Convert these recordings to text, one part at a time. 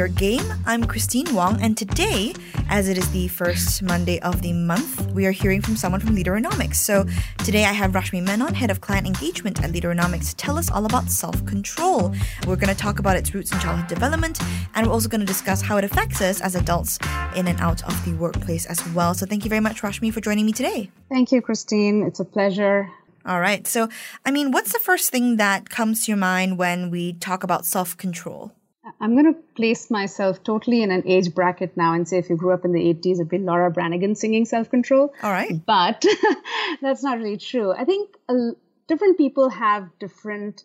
Your Game. I'm Christine Wong, and today, as it is the first Monday of the month, we are hearing from someone from Leaderonomics. So today I have Rashmi Menon, Head of Client Engagement at Leaderonomics, to tell us all about self control. We're going to talk about its roots in childhood development, and we're also going to discuss how it affects us as adults in and out of the workplace as well. So thank you very much, Rashmi, for joining me today. Thank you, Christine. It's a pleasure. All right. So, I mean, what's the first thing that comes to your mind when we talk about self control? I'm going to place myself totally in an age bracket now and say if you grew up in the 80s, it'd be Laura Branigan singing self control. All right. But that's not really true. I think uh, different people have different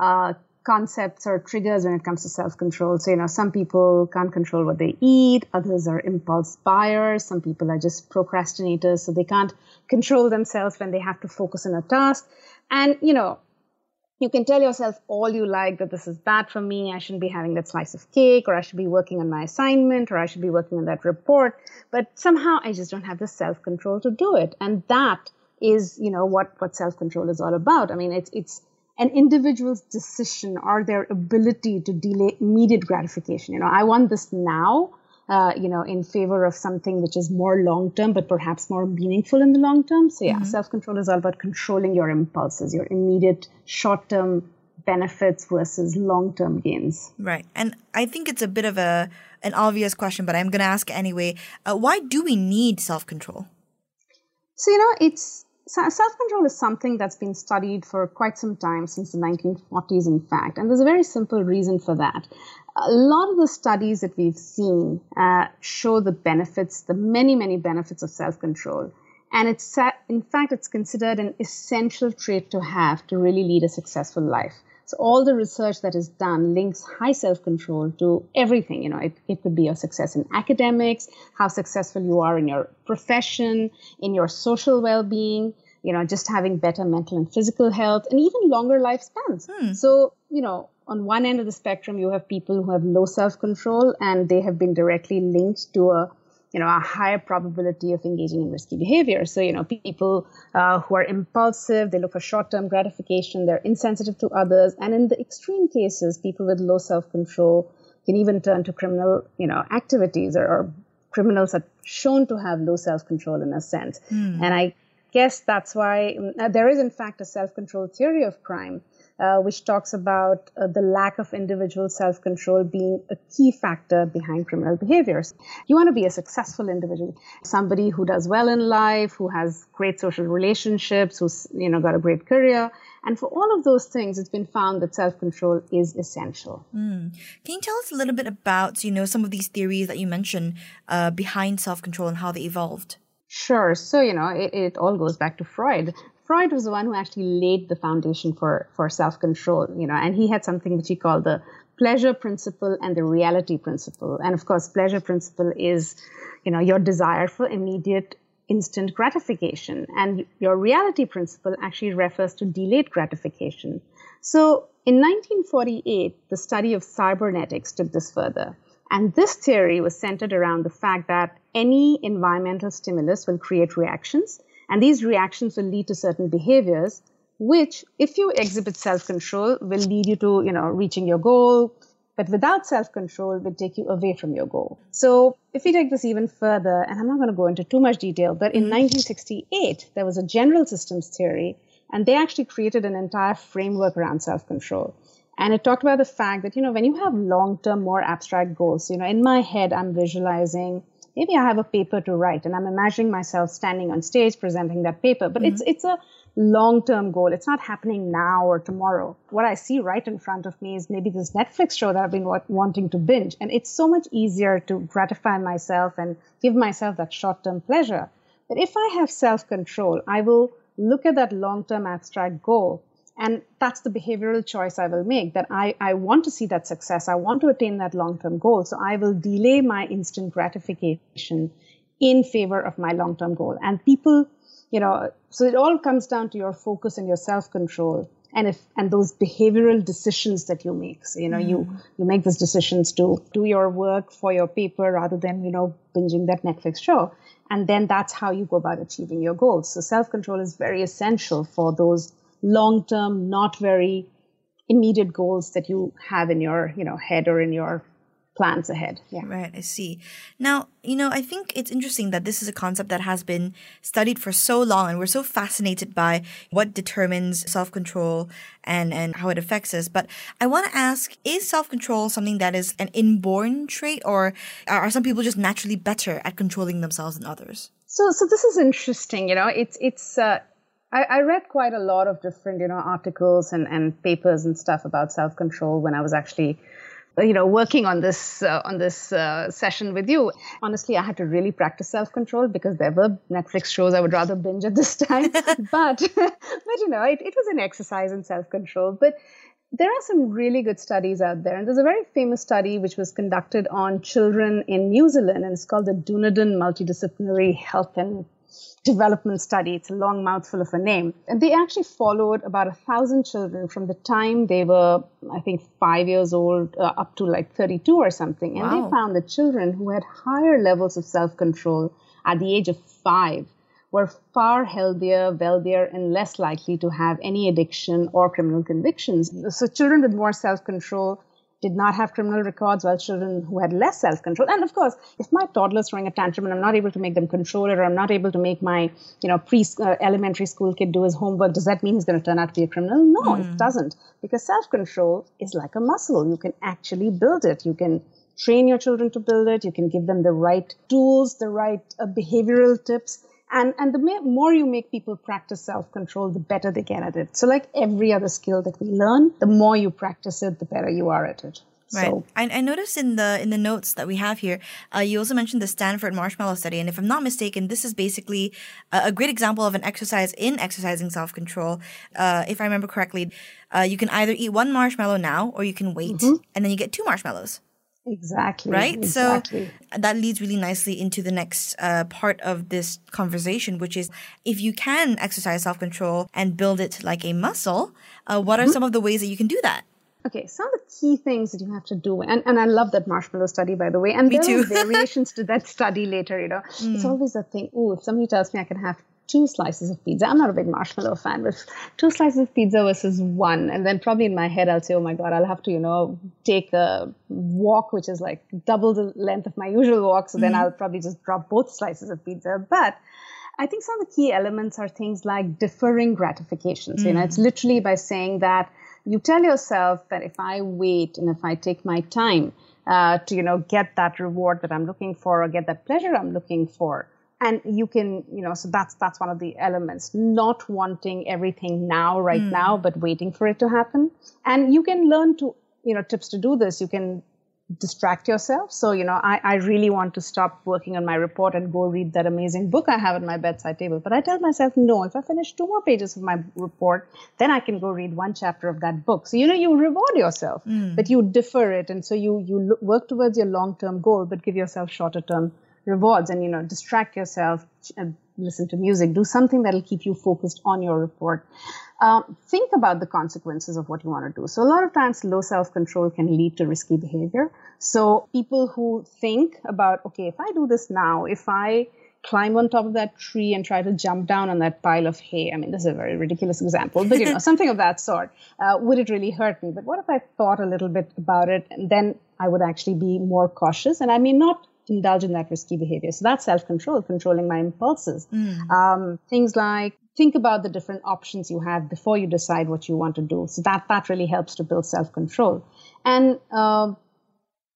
uh, concepts or triggers when it comes to self control. So, you know, some people can't control what they eat, others are impulse buyers, some people are just procrastinators, so they can't control themselves when they have to focus on a task. And, you know, you can tell yourself all you like that this is bad for me. I shouldn't be having that slice of cake, or I should be working on my assignment, or I should be working on that report. But somehow I just don't have the self control to do it. And that is, you know, what, what self control is all about. I mean, it's, it's an individual's decision or their ability to delay immediate gratification. You know, I want this now uh, you know, in favor of something which is more long term, but perhaps more meaningful in the long term. So, yeah, mm-hmm. self control is all about controlling your impulses, your immediate short term benefits versus long term gains. Right. And I think it's a bit of a an obvious question, but I'm going to ask anyway. Uh, why do we need self control? So, you know, it's self control is something that's been studied for quite some time, since the 1940s, in fact. And there's a very simple reason for that a lot of the studies that we've seen uh, show the benefits, the many, many benefits of self control. And it's, in fact, it's considered an essential trait to have to really lead a successful life. So all the research that is done links high self-control to everything. You know, it, it could be your success in academics, how successful you are in your profession, in your social well-being, you know, just having better mental and physical health, and even longer lifespans. Hmm. So, you know, on one end of the spectrum, you have people who have low self control and they have been directly linked to a you know a higher probability of engaging in risky behavior. So you know people uh, who are impulsive they look for short-term gratification they're insensitive to others. And in the extreme cases people with low self-control can even turn to criminal you know activities or, or criminals are shown to have low self-control in a sense. Mm. and i guess that's why uh, there is in fact a self-control theory of crime uh, which talks about uh, the lack of individual self control being a key factor behind criminal behaviors. You want to be a successful individual, somebody who does well in life, who has great social relationships, who's you know got a great career. And for all of those things, it's been found that self control is essential. Mm. Can you tell us a little bit about you know some of these theories that you mentioned uh, behind self control and how they evolved? Sure. So, you know, it, it, all goes back to Freud. Freud was the one who actually laid the foundation for, for self control, you know, and he had something which he called the pleasure principle and the reality principle. And of course, pleasure principle is, you know, your desire for immediate instant gratification. And your reality principle actually refers to delayed gratification. So in 1948, the study of cybernetics took this further. And this theory was centered around the fact that any environmental stimulus will create reactions and these reactions will lead to certain behaviors, which, if you exhibit self control, will lead you to, you know, reaching your goal. But without self control, will take you away from your goal. So, if we take this even further, and I'm not going to go into too much detail, but in mm-hmm. 1968, there was a general systems theory, and they actually created an entire framework around self control. And it talked about the fact that, you know, when you have long term, more abstract goals, you know, in my head, I'm visualizing maybe I have a paper to write and I'm imagining myself standing on stage presenting that paper. But mm-hmm. it's it's a long term goal. It's not happening now or tomorrow. What I see right in front of me is maybe this Netflix show that I've been wanting to binge. And it's so much easier to gratify myself and give myself that short term pleasure. But if I have self control, I will look at that long term abstract goal and that's the behavioral choice I will make that I, I want to see that success. I want to attain that long term goal. So I will delay my instant gratification in favor of my long term goal. And people, you know, so it all comes down to your focus and your self control. and if and those behavioral decisions that you make so you know mm. you you make those decisions to do your work for your paper rather than you know binging that netflix show and then that's how you go about achieving your goals so self-control is very essential for those long-term not very immediate goals that you have in your you know head or in your plans ahead. Yeah. Right, I see. Now, you know, I think it's interesting that this is a concept that has been studied for so long and we're so fascinated by what determines self-control and and how it affects us. But I want to ask, is self-control something that is an inborn trait or are some people just naturally better at controlling themselves than others? So so this is interesting, you know. It's it's uh I, I read quite a lot of different, you know, articles and, and papers and stuff about self-control when I was actually you know working on this uh, on this uh, session with you. Honestly i had to really practice self-control because there were netflix shows i would rather binge at this time. But but you know it, it was an exercise in self-control. But there are some really good studies out there. And there's a very famous study which was conducted on children in new zealand and it's called the dunedin multidisciplinary health and development study. It's a long mouthful of a name. And they actually followed about a thousand children from the time they were, I think, five years old uh, up to like 32 or something. And wow. they found that children who had higher levels of self control at the age of five were far healthier, wealthier, and less likely to have any addiction or criminal convictions. So children with more self control did not have criminal records, while children who had less self control. And of course, if my toddler's throwing a tantrum and I'm not able to make them control it, or I'm not able to make my, you know, pre uh, elementary school kid do his homework, does that mean he's going to turn out to be a criminal? No, mm. it hmm. doesn't. Because self control is like a muscle. You can actually build it. You can train your children to build it. You can give them the right tools, the right uh, behavioral tips and and the more you make people practice self-control the better they get at it so like every other skill that we learn the more you practice it the better you are at it Right. So, I, I noticed in the in the notes that we have here, uh, you also mentioned the Stanford Marshmallow Study, and if I'm not mistaken, this is basically a, a great example of an exercise in exercising self control. Uh, if I remember correctly, uh, you can either eat one marshmallow now, or you can wait, mm-hmm. and then you get two marshmallows. Exactly. Right? Exactly. So that leads really nicely into the next uh, part of this conversation, which is if you can exercise self control and build it like a muscle, uh, what are mm-hmm. some of the ways that you can do that? Okay, some of the key things that you have to do, and, and I love that marshmallow study, by the way. And Me there too. are variations to that study later, you know. Mm. It's always a thing, oh, if somebody tells me I can have two slices of pizza. I'm not a big marshmallow fan, but two slices of pizza versus one. And then probably in my head, I'll say, oh my God, I'll have to, you know, take a walk, which is like double the length of my usual walk. So mm-hmm. then I'll probably just drop both slices of pizza. But I think some of the key elements are things like deferring gratifications. Mm-hmm. You know, it's mm. literally by saying that you tell yourself that if I wait and if I take my time, uh, to you know get that reward that I'm looking for or get that pleasure I'm looking for, and you can you know so that's that's one of the elements. Not wanting everything now right mm. now but waiting for it to happen. And you can learn to you know tips to do this. You can distract yourself. So you know I, I really want to stop working on my report and go read that amazing book i have at my bedside table. But i tell myself no if i finish two more pages of my report then i can go read one chapter of that book. So you know you reward yourself mm. but you defer it. And so you you work towards your long term goal but give yourself shorter term rewards and you know distract yourself listen to music do something that'll keep you focused on your report um, think about the consequences of what you want to do so a lot of times low self-control can lead to risky behavior so people who think about okay if i do this now if i climb on top of that tree and try to jump down on that pile of hay. I mean, this is a very ridiculous example, but you know, something of that sort. Uh, would it really hurt me? But what if I thought a little bit about it and then I would actually be more cautious and I may not indulge in that risky behavior. So that's self control, controlling my impulses. Mm. Um, things like think about the different options you have before you decide what you want to do. So that that really helps to build self control. And uh,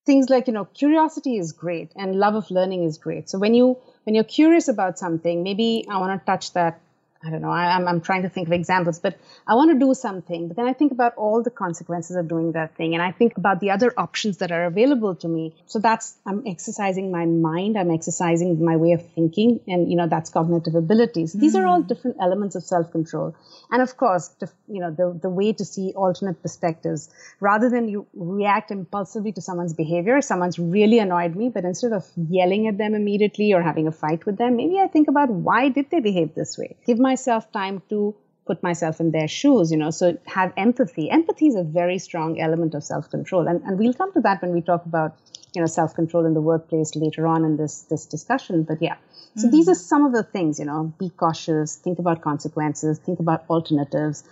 things like you know curiosity is great and love of learning is great. So when you when you're curious about something, maybe I want to touch that I don't know, I, am I'm, I'm trying to think of examples, but I want to do something. But then I think about all the consequences of doing that thing. And I think about the other options that are available to me. So that's, I'm exercising my mind. I'm exercising my way of thinking. And, you know, that's cognitive abilities. These mm. are all hmm. different elements of self control. And of course, the, you know, the, the way to see alternate perspectives rather than you react impulsively to someone's behavior. Someone's really annoyed me, but instead of yelling at them immediately or having a fight with them, maybe I think about why did they behave this way? Give myself time to put myself in their shoes, you know, so have empathy. Empathy is a very strong element of self-control. And, and we'll come to that when we talk about, you know, self-control in the workplace later on in this, this discussion. But yeah, so mm these are some of the things, you know, be cautious, think about consequences, think about alternatives,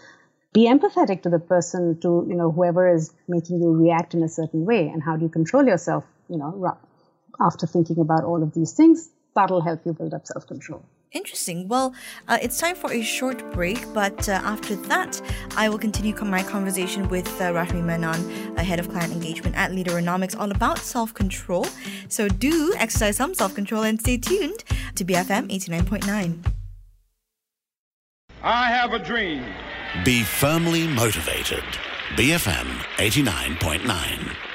be empathetic to the person, to, you know, whoever is making you react in a certain way. And how do you control yourself, you know, after thinking about all of these things? That'll help you build up self-control. Interesting. Well, uh, it's time for a short break, but uh, after that, I will continue my conversation with uh, Rashmi Menon, head of client engagement at Leaderonomics, all about self control. So do exercise some self control and stay tuned to BFM 89.9. I have a dream. Be firmly motivated. BFM 89.9.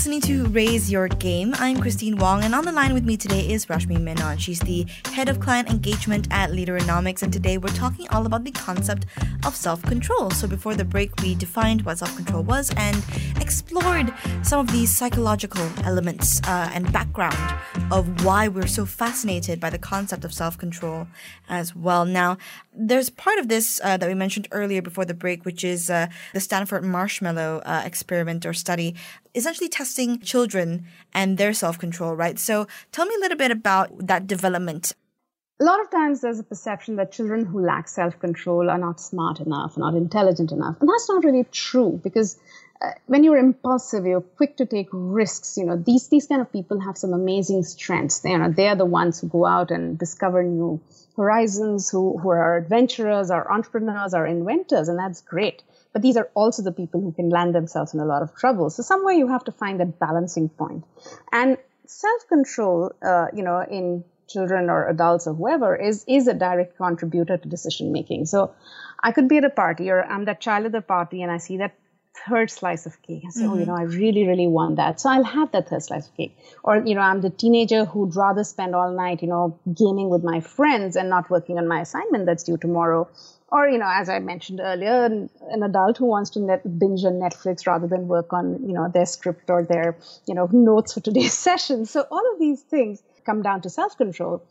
listening to Raise Your Game. I'm Christine Wong, and on the line with me today is Rashmi Menon. She's the head of client engagement at Leaderonomics, and today we're talking all about the concept of self control. So, before the break, we defined what self control was and explored some of these psychological elements uh, and background of why we're so fascinated by the concept of self control as well. Now, there's part of this uh, that we mentioned earlier before the break, which is uh, the Stanford Marshmallow uh, experiment or study essentially testing children and their self control, right? So tell me a little bit about that development. A lot of times there's a perception that children who lack self control are not smart enough, not intelligent enough. And that's not really true because uh, when you're impulsive, you're quick to take risks. You know, these, these kind of people have some amazing strengths. They, you know, they're the ones who go out and discover new horizons, who, who are adventurers, are entrepreneurs, are inventors, and that's great. But these are also the people who can land themselves in a lot of trouble. So somewhere you have to find that balancing point. And self-control, uh, you know, in children or adults or whoever is is a direct contributor to decision making. So I could be at a party or I'm that child at the party and I see that third slice of cake. I say, mm-hmm. oh, you mm-hmm. know, I really, really want that. So I'll have that third slice of cake. Or, you know, I'm the teenager who'd rather spend all night, you know, gaming with my friends and not working on my assignment that's due tomorrow or you know as i mentioned earlier an, an adult who wants to net, binge on netflix rather than work on you know their script or their you know notes for today's session. So all of these things come down to self-control.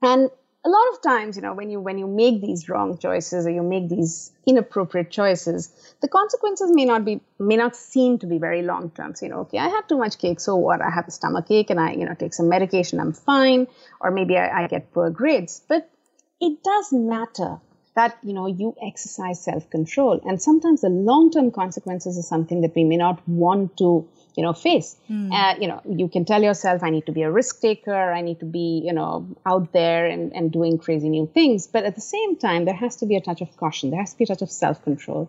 And a lot of times you know when you when you make these wrong choices or you make these inappropriate choices the consequences may not be may not seem to be very long term so you know okay i have too much cake so what? I have a stomach ache and i you know take some medication i'm fine. Or maybe i, I get poor grades. But it does matter that you know you exercise self-control. And sometimes the long-term consequences is something that we may not want to you know face. Mm. uh, you know you can tell yourself i need to be a risk taker. I need to be you know out there and, and doing crazy new things. But at the same time there has to be a touch of caution. There has to be a touch of self-control.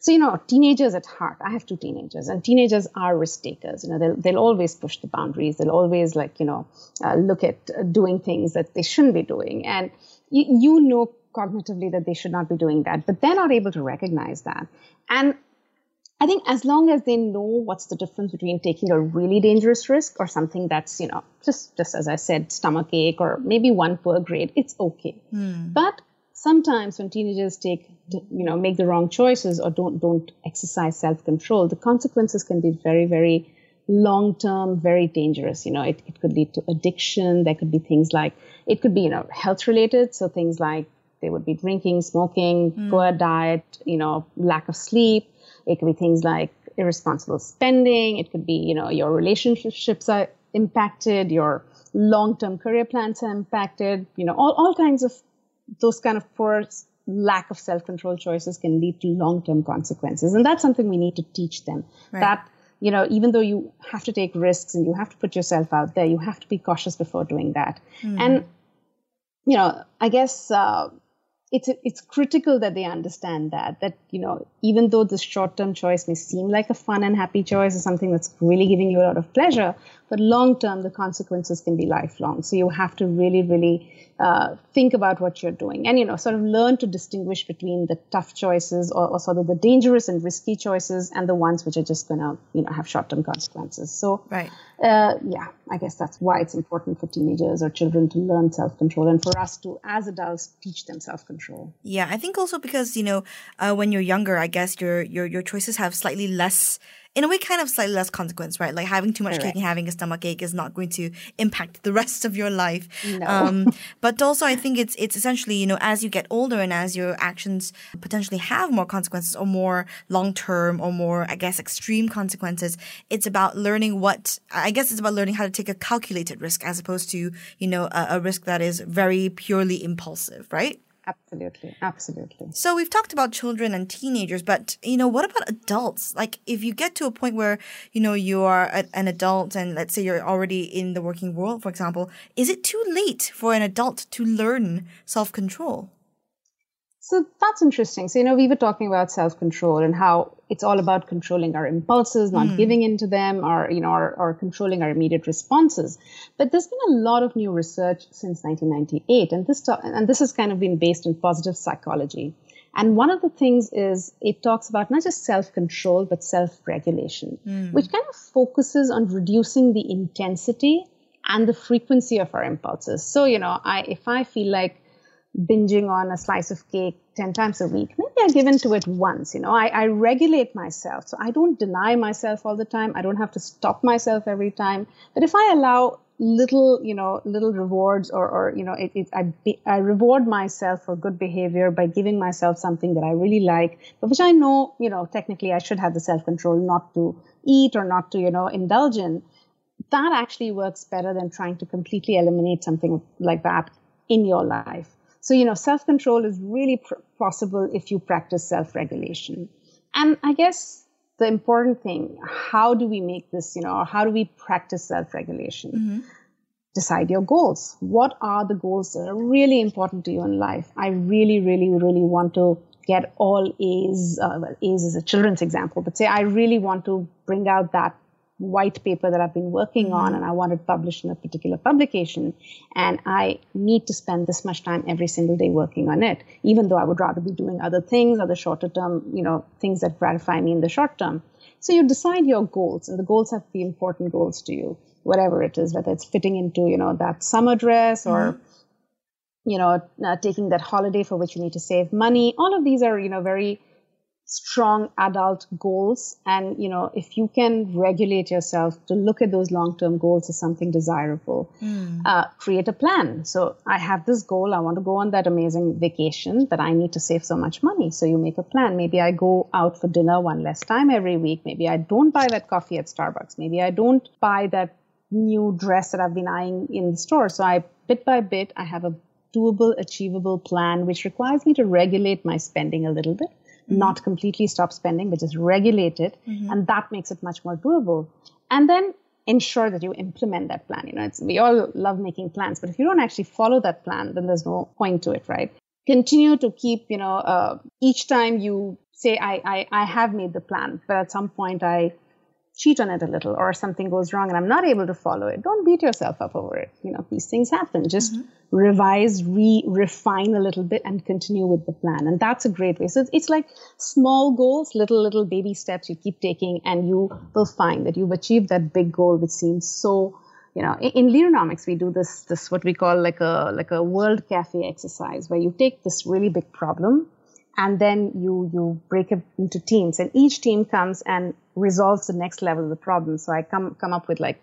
So you know teenagers at heart i have two teenagers and teenagers are risk takers. You know they'll, they'll always push the boundaries. They'll always like you know uh, look at uh, doing things that they shouldn't be doing. And you, you know cognitively that they should not be doing that, but they're not able to recognize that. And I think as long as they know what's the difference between taking a really dangerous risk or something that's, you know, just just as I said, stomach ache or maybe one poor grade, it's okay. Mm. But sometimes when teenagers take, you know, make the wrong choices or don't don't exercise self control, the consequences can be very very long term, very dangerous. You know, it, it could lead to addiction. There could be things like it could be, you know, health related. So things like they would be drinking, smoking, mm. poor diet, you know, lack of sleep. It could be things like irresponsible spending. It could be, you know, your relationships are impacted, your long-term career plans are impacted. You know, all, all kinds of those kind of poor lack of self-control choices can lead to long-term consequences. And that's something we need to teach them right. that you know, even though you have to take risks and you have to put yourself out there, you have to be cautious before doing that. Mm. And, you know, I guess uh, it's it's critical that they understand that that you know even though this short term choice may seem like a fun and happy choice or something that's really giving you a lot of pleasure but long term the consequences can be lifelong. So you have to really really uh, think about what you're doing and you know sort of learn to distinguish between the tough choices or, or sort of the dangerous and risky choices and the ones which are just going to you know have short-term consequences. So right. uh, yeah i guess that's why it's important for teenagers or children to learn self-control and for us to as adults teach them self-control. Yeah i think also because you know uh, when you're younger i guess your your your choices have slightly less in a way kind of slightly less consequence, right? Like having too much Correct. cake and having a stomach ache is not going to impact the rest of your life. No. Um, but also, I think it's it's essentially you know as you get older and as your actions potentially have more consequences or more long term or more I guess extreme consequences, it's about learning what I guess it's about learning how to take a calculated risk as opposed to you know a, a risk that is very purely impulsive, right? Absolutely, absolutely. So we've talked about children and teenagers, but you know, what about adults? Like, if you get to a point where you know you are a, an adult, and let's say you're already in the working world, for example, is it too late for an adult to learn self control? So that's interesting. So, you know, we were talking about self control and how it's all about controlling our impulses, not mm. giving in to them, or, you know, or, or, controlling our immediate responses. But there's been a lot of new research since 1998, and this, and this has kind of been based in positive psychology. And one of the things is it talks about not just self control, but self regulation, mm. which kind of focuses on reducing the intensity and the frequency of our impulses. So, you know, I, if I feel like binging on a slice of cake 10 times a week. Maybe I give in to it once, you know, I, I regulate myself. So I don't deny myself all the time. I don't have to stop myself every time. But if I allow little, you know, little rewards or, or you know, it, it, I, be, I reward myself for good behavior by giving myself something that I really like, but which I know, you know, technically I should have the self control not to eat or not to, you know, indulge in. That actually works better than trying to completely eliminate something like that in your life. So, you know, self control is really pr- possible if you practice self regulation. And I guess the important thing how do we make this, you know, or how do we practice self regulation? Mm-hmm. Decide your goals. What are the goals that are really important to you in life? I really, really, really want to get all A's. Uh, well, A's is a children's example, but say I really want to bring out that white paper that I've been working mm-hmm. on and I want it published in a particular publication. And I need to spend this much time every single day working on it, even though I would rather be doing other things, other shorter term, you know, things that gratify me in the short term. So you decide your goals and the goals have to be important goals to you, whatever it is, whether it's fitting into, you know, that summer dress or, mm-hmm. you know, uh, taking that holiday for which you need to save money. All of these are, you know, very strong adult goals. And you know if you can regulate yourself to look at those long-term goals as something desirable mm. uh, create a plan. So i have this goal. I want to go on that amazing vacation but i need to save so much money. So you make a plan. Maybe i go out for dinner one less time every week. Maybe i don't buy that coffee at starbucks. Maybe i don't buy that new dress that i've been eyeing in the store. So i bit by bit i have a doable achievable plan which requires me to regulate my spending a little bit. Not completely stop spending, but just regulate it. Mm-hmm. And that makes it much more doable. And then ensure that you implement that plan. You know, it's, we all love making plans, but if you don't actually follow that plan, then there's no point to it, right? Continue to keep, you know, uh, each time you say, I, I, I have made the plan, but at some point I cheat on it a little or something goes wrong and I'm not able to follow it, don't beat yourself up over it. You know, these things happen. Just mm-hmm. revise, re refine a little bit and continue with the plan. And that's a great way. So it's, it's like small goals, little, little baby steps you keep taking and you will find that you've achieved that big goal, which seems so you know in, in we do this this what we call like a like a world cafe exercise where you take this really big problem and then you you break it into teams. And each team comes and resolves the next level of the problem. So i come come up with like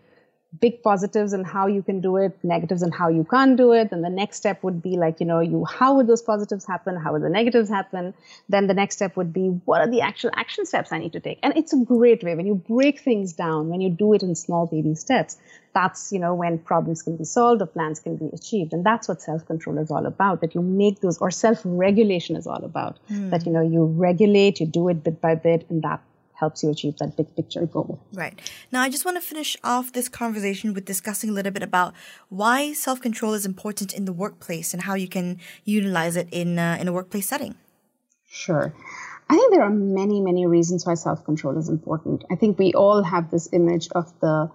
big positives and how you can do it, negatives and how you can't do it. And the next step would be like, you know, you how would those positives happen? How would the negatives happen? Then the next step would be what are the actual action steps I need to take? And it's a great way when you break things down, when you do it in small baby steps. That's, you know, when problems can be solved or plans can be achieved. And that's what self-control is all about, that you make those or self-regulation is all about. Mm. That, you know, you regulate, you do it bit by bit, and that helps you achieve that big picture goal. Right. Now, I just want to finish off this conversation with discussing a little bit about why self control is important in the workplace and how you can utilize it in, uh, in a workplace setting. Sure. I think there are many, many reasons why self control is important. I think we all have this image of the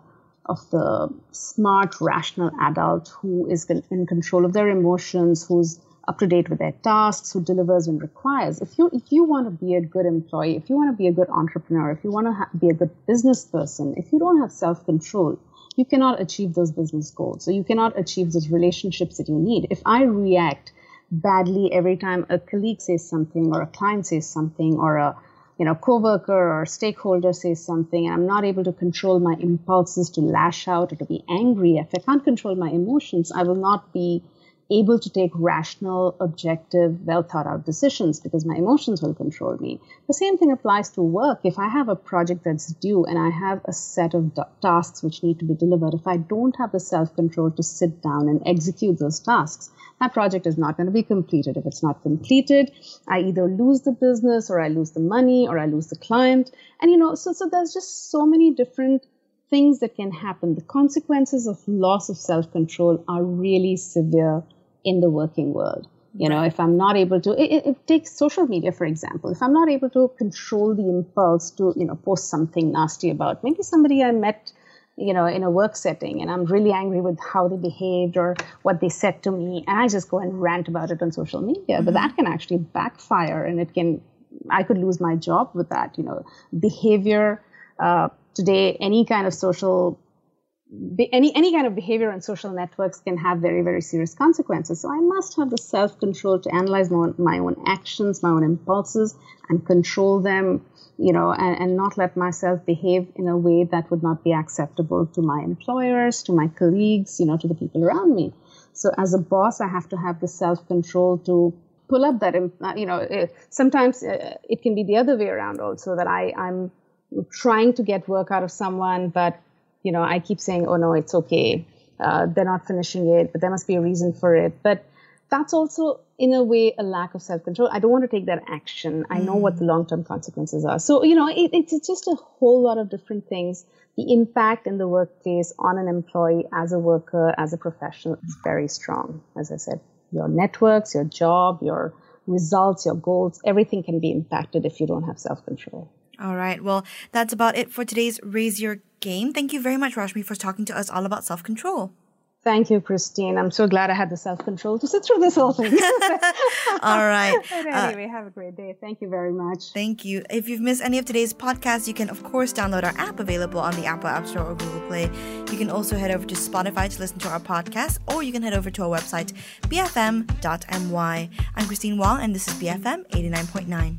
of the smart, rational adult who is in control of their emotions, who's up to date with their tasks, who delivers when requires. If you if you want to be a good employee, if you want to be a good entrepreneur, if you want to ha- be a good business person, if you don't have self control, you cannot achieve those business goals. So you cannot achieve those relationships that you need. If I react badly every time a colleague says something or a client says something or a you know, coworker or stakeholder says something and I'm not able to control my impulses to lash out or to be angry, if I can't control my emotions, I will not be able to take rational, objective, well thought out decisions because my emotions will control me. The same thing applies to work. If I have a project that's due and I have a set of do- tasks which need to be delivered, if I don't have the self control to sit down and execute those tasks, that project is not going to be completed. If it's not completed, I either lose the business or I lose the money or I lose the client. And you know, so so there's just so many different things that can happen. The consequences of loss of self control are really severe in the working world. You know, if I'm not able to, it, it, takes social media, for example. If I'm not able to control the impulse to, you know, post something nasty about maybe somebody I met, you know, in a work setting and I'm really angry with how they behaved or what they said to me, and I just go and rant about it on social media. Mm-hmm. But that can actually backfire and it can, I could lose my job with that, you know, behavior. Uh, today, any kind of social any any kind of behavior on social networks can have very very serious consequences. So i must have the self control to analyze my own, my own actions my own impulses and control them you know and, and not let myself behave in a way that would not be acceptable to my employers to my colleagues you know to the people around me. So as a boss i have to have the self control to pull up that uh, you know uh, sometimes uh, it can be the other way around also that i i'm trying to get work out of someone but you know, I keep saying, oh no, it's okay. Uh, they're not finishing it, but there must be a reason for it. But that's also, in a way, a lack of self control. I don't want to take that action. I know what the mm. long term consequences are. So, you know, it, it's just a whole lot of different things. The impact in the workplace on an employee as a worker, as a professional is very strong. As I said, your networks, your job, your results, your goals, everything can be impacted if you don't have self control. All right. Well, that's about it for today's Raise Your Game. Thank you very much, Rashmi, for talking to us all about self control. Thank you, Christine. I'm so glad I had the self control to sit through this whole thing. All right. but anyway, uh, have a great day. Thank you very much. Thank you. If you've missed any of today's podcasts, you can, of course, download our app available on the Apple App Store or Google Play. You can also head over to Spotify to listen to our podcast, or you can head over to our website, bfm.my. I'm Christine Wong, and this is BFM 89.9.